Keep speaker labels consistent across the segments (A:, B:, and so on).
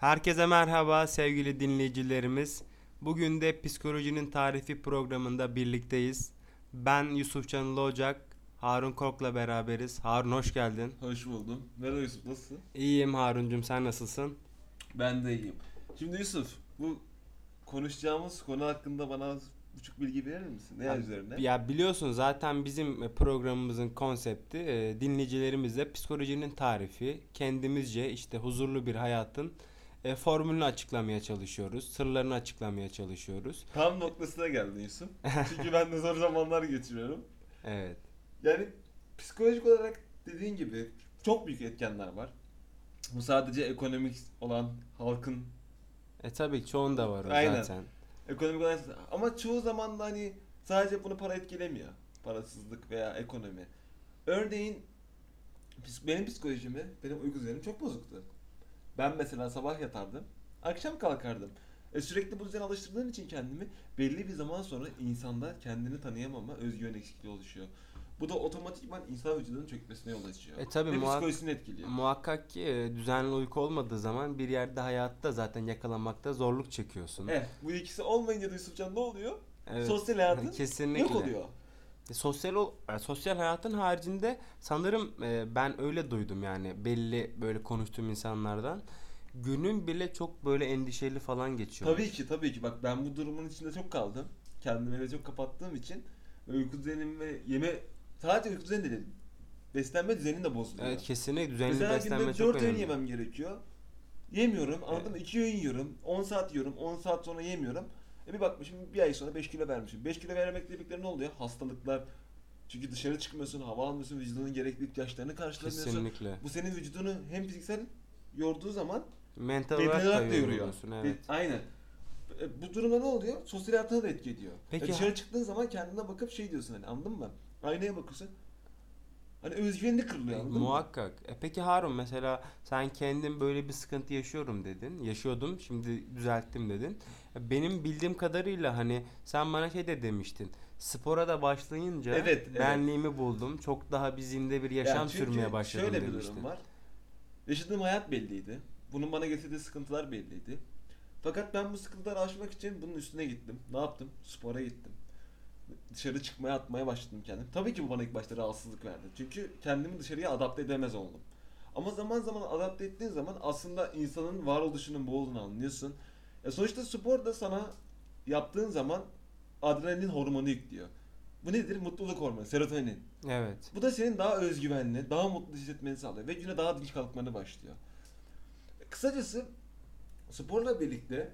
A: Herkese merhaba sevgili dinleyicilerimiz. Bugün de Psikolojinin Tarifi programında birlikteyiz. Ben Yusuf Canlı Ocak, Harun Kork'la beraberiz. Harun hoş geldin.
B: Hoş buldum. Merhaba Yusuf nasılsın?
A: İyiyim Haruncum sen nasılsın?
B: Ben de iyiyim. Şimdi Yusuf bu konuşacağımız konu hakkında bana buçuk bilgi verir misin? Ne
A: Ya-
B: üzerine?
A: Ya biliyorsun zaten bizim programımızın konsepti e, dinleyicilerimizle psikolojinin tarifi, kendimizce işte huzurlu bir hayatın e, formülünü açıklamaya çalışıyoruz, sırlarını açıklamaya çalışıyoruz.
B: Tam noktasına geldin Yusuf. Çünkü ben de zor zamanlar geçiriyorum.
A: Evet.
B: Yani psikolojik olarak dediğin gibi çok büyük etkenler var. Bu sadece ekonomik olan halkın
A: E tabii ki çoğunda var o
B: Aynen.
A: zaten.
B: ekonomik olan ama çoğu zaman da hani sadece bunu para etkilemiyor. Parasızlık veya ekonomi. Örneğin benim psikolojimi, benim uyku düzenim çok bozuktu. Ben mesela sabah yatardım, akşam kalkardım. E sürekli bu düzene alıştırdığım için kendimi belli bir zaman sonra insanda kendini tanıyamama, özgüven eksikliği oluşuyor. Bu da otomatikman insan vücudunun çökmesine yol açıyor.
A: E tabii
B: Ve
A: muhak-
B: psikolojisini etkiliyor.
A: Muhakkak ki e, düzenli uyku olmadığı zaman bir yerde hayatta zaten yakalamakta zorluk çekiyorsun.
B: Evet, bu ikisi olmayınca da Yusufcan ne oluyor?
A: Evet.
B: Sosyal hayatın
A: Kesinlikle.
B: yok oluyor.
A: E, Sosyal ol- e, sosyal hayatın haricinde sanırım e, ben öyle duydum yani belli böyle konuştuğum insanlardan günün bile çok böyle endişeli falan geçiyor.
B: Tabii ki tabii ki bak ben bu durumun içinde çok kaldım. Kendimi eve çok kapattığım için uyku düzenim ve yeme sadece uyku düzeni de değil. Beslenme düzenin de bozuluyor.
A: Evet kesinlikle düzenli
B: Mesela
A: beslenme çok
B: 4 öğün
A: önemli.
B: yemem gerekiyor. Yemiyorum anladın mı? 2 öğün yiyorum. 10 saat yiyorum. 10 saat sonra yemiyorum. E bir bakmışım bir ay sonra 5 kilo vermişim. 5 kilo vermekle birlikte ne oluyor? Hastalıklar. Çünkü dışarı çıkmıyorsun, hava almıyorsun, vücudunun gerekli ihtiyaçlarını karşılamıyorsun.
A: Kesinlikle.
B: Bu senin vücudunu hem fiziksel yorduğu zaman
A: Mental olarak
B: olarak da yoruyor.
A: evet.
B: Aynen. E, Bu durumda ne oluyor? Sosyal hayatına da etki ediyor.
A: Peki
B: Peki, dışarı
A: ha-
B: çıktığın zaman kendine bakıp şey diyorsun hani anladın mı? Aynaya bakıyorsun. Hani özgüvenin de kırılıyor
A: E, muhakkak. E, peki Harun mesela sen kendin böyle bir sıkıntı yaşıyorum dedin. Yaşıyordum şimdi düzelttim dedin. E, Benim bildiğim kadarıyla hani sen bana şey de demiştin. Spora da başlayınca
B: Evet, evet.
A: benliğimi buldum. Çok daha bir zinde bir
B: Ya
A: yaşam
B: çünkü
A: sürmeye başladım
B: şöyle bir
A: demiştin.
B: durum var. Yaşadığım hayat belliydi. Bunun bana getirdiği sıkıntılar belliydi. Fakat ben bu sıkıntıları aşmak için bunun üstüne gittim. Ne yaptım? Spora gittim. Dışarı çıkmaya atmaya başladım kendim. Tabii ki bu bana ilk başta rahatsızlık verdi. Çünkü kendimi dışarıya adapte edemez oldum. Ama zaman zaman adapte ettiğin zaman aslında insanın varoluşunun bu olduğunu anlıyorsun. E sonuçta spor da sana yaptığın zaman adrenalin hormonu yüklüyor. Bu nedir? Mutluluk hormonu, serotonin.
A: Evet.
B: Bu da senin daha özgüvenli, daha mutlu hissetmeni sağlıyor ve güne daha dinç kalkmanı başlıyor. Kısacası sporla birlikte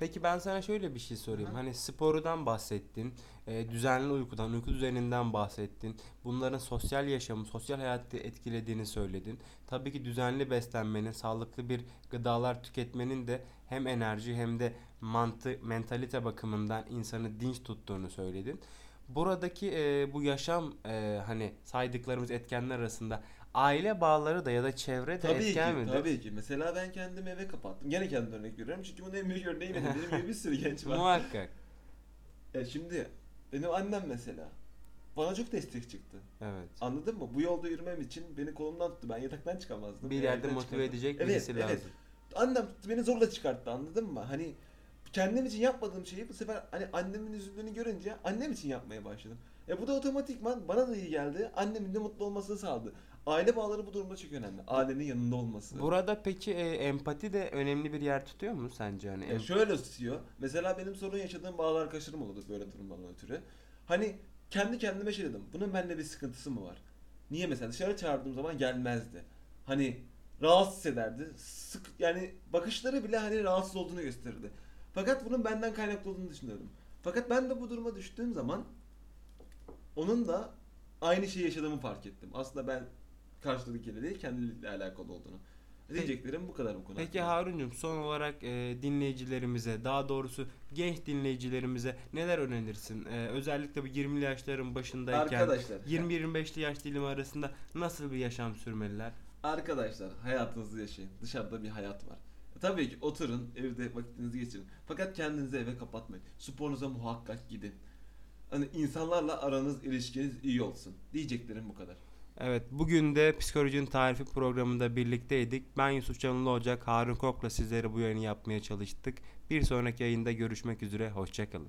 A: Peki ben sana şöyle bir şey sorayım.
B: Aha.
A: Hani sporudan bahsettin, e, düzenli uykudan, uyku düzeninden bahsettin. Bunların sosyal yaşamı, sosyal hayatı etkilediğini söyledin. Tabii ki düzenli beslenmenin, sağlıklı bir gıdalar tüketmenin de hem enerji hem de mantı, mentalite bakımından insanı dinç tuttuğunu söyledin. Buradaki e, bu yaşam e, hani saydıklarımız etkenler arasında aile bağları da ya da çevre de
B: tabii ki,
A: etken midir?
B: tabii ki. Mesela ben kendimi eve kapattım. Gene kendimden örnek veriyorum çünkü bunun en büyük örneği benim. Benim gibi bir sürü genç var.
A: Muhakkak.
B: Ya şimdi benim annem mesela bana çok destek çıktı.
A: Evet.
B: Anladın mı? Bu yolda yürümem için beni kolumdan tuttu. Ben yataktan çıkamazdım.
A: Bir yerde motive
B: çıkamazdım.
A: edecek
B: Evet,
A: birisi
B: evet.
A: lazım.
B: Annem tuttu beni zorla çıkarttı anladın mı? Hani kendim için yapmadığım şeyi bu sefer hani annemin üzüldüğünü görünce annem için yapmaya başladım. E bu da otomatikman bana da iyi geldi. Annemin de mutlu olmasını sağladı. Aile bağları bu durumda çok önemli. Ailenin yanında olması.
A: Burada peki e, empati de önemli bir yer tutuyor mu sence? Hani em-
B: şöyle tutuyor. Mesela benim sorun yaşadığım bazı arkadaşlarım oldu böyle durumlardan ötürü. Hani kendi kendime şey dedim. Bunun bende bir sıkıntısı mı var? Niye mesela dışarı çağırdığım zaman gelmezdi. Hani rahatsız ederdi. Sık yani bakışları bile hani rahatsız olduğunu gösterirdi. Fakat bunun benden kaynaklı olduğunu düşünüyordum. Fakat ben de bu duruma düştüğüm zaman onun da aynı şeyi yaşadığımı fark ettim. Aslında ben karşılıklı değil kendiyle alakalı olduğunu. Diyeceklerim bu kadar bu konu.
A: Peki. Harun'cum son olarak e, dinleyicilerimize daha doğrusu genç dinleyicilerimize neler önerirsin? E, özellikle bu 20'li yaşların başındayken
B: Arkadaşlar.
A: 20-25'li yaş dilimi arasında nasıl bir yaşam sürmeliler?
B: Arkadaşlar hayatınızı yaşayın. Dışarıda bir hayat var. Tabii ki oturun, evde vakitinizi geçirin. Fakat kendinizi eve kapatmayın. Sporunuza muhakkak gidin. Hani insanlarla aranız, ilişkiniz iyi olsun. Diyeceklerim bu kadar.
A: Evet, bugün de Psikolojinin Tarifi programında birlikteydik. Ben Yusuf Canlı Ocak, Harun Kok'la sizlere bu yayını yapmaya çalıştık. Bir sonraki yayında görüşmek üzere, hoşçakalın.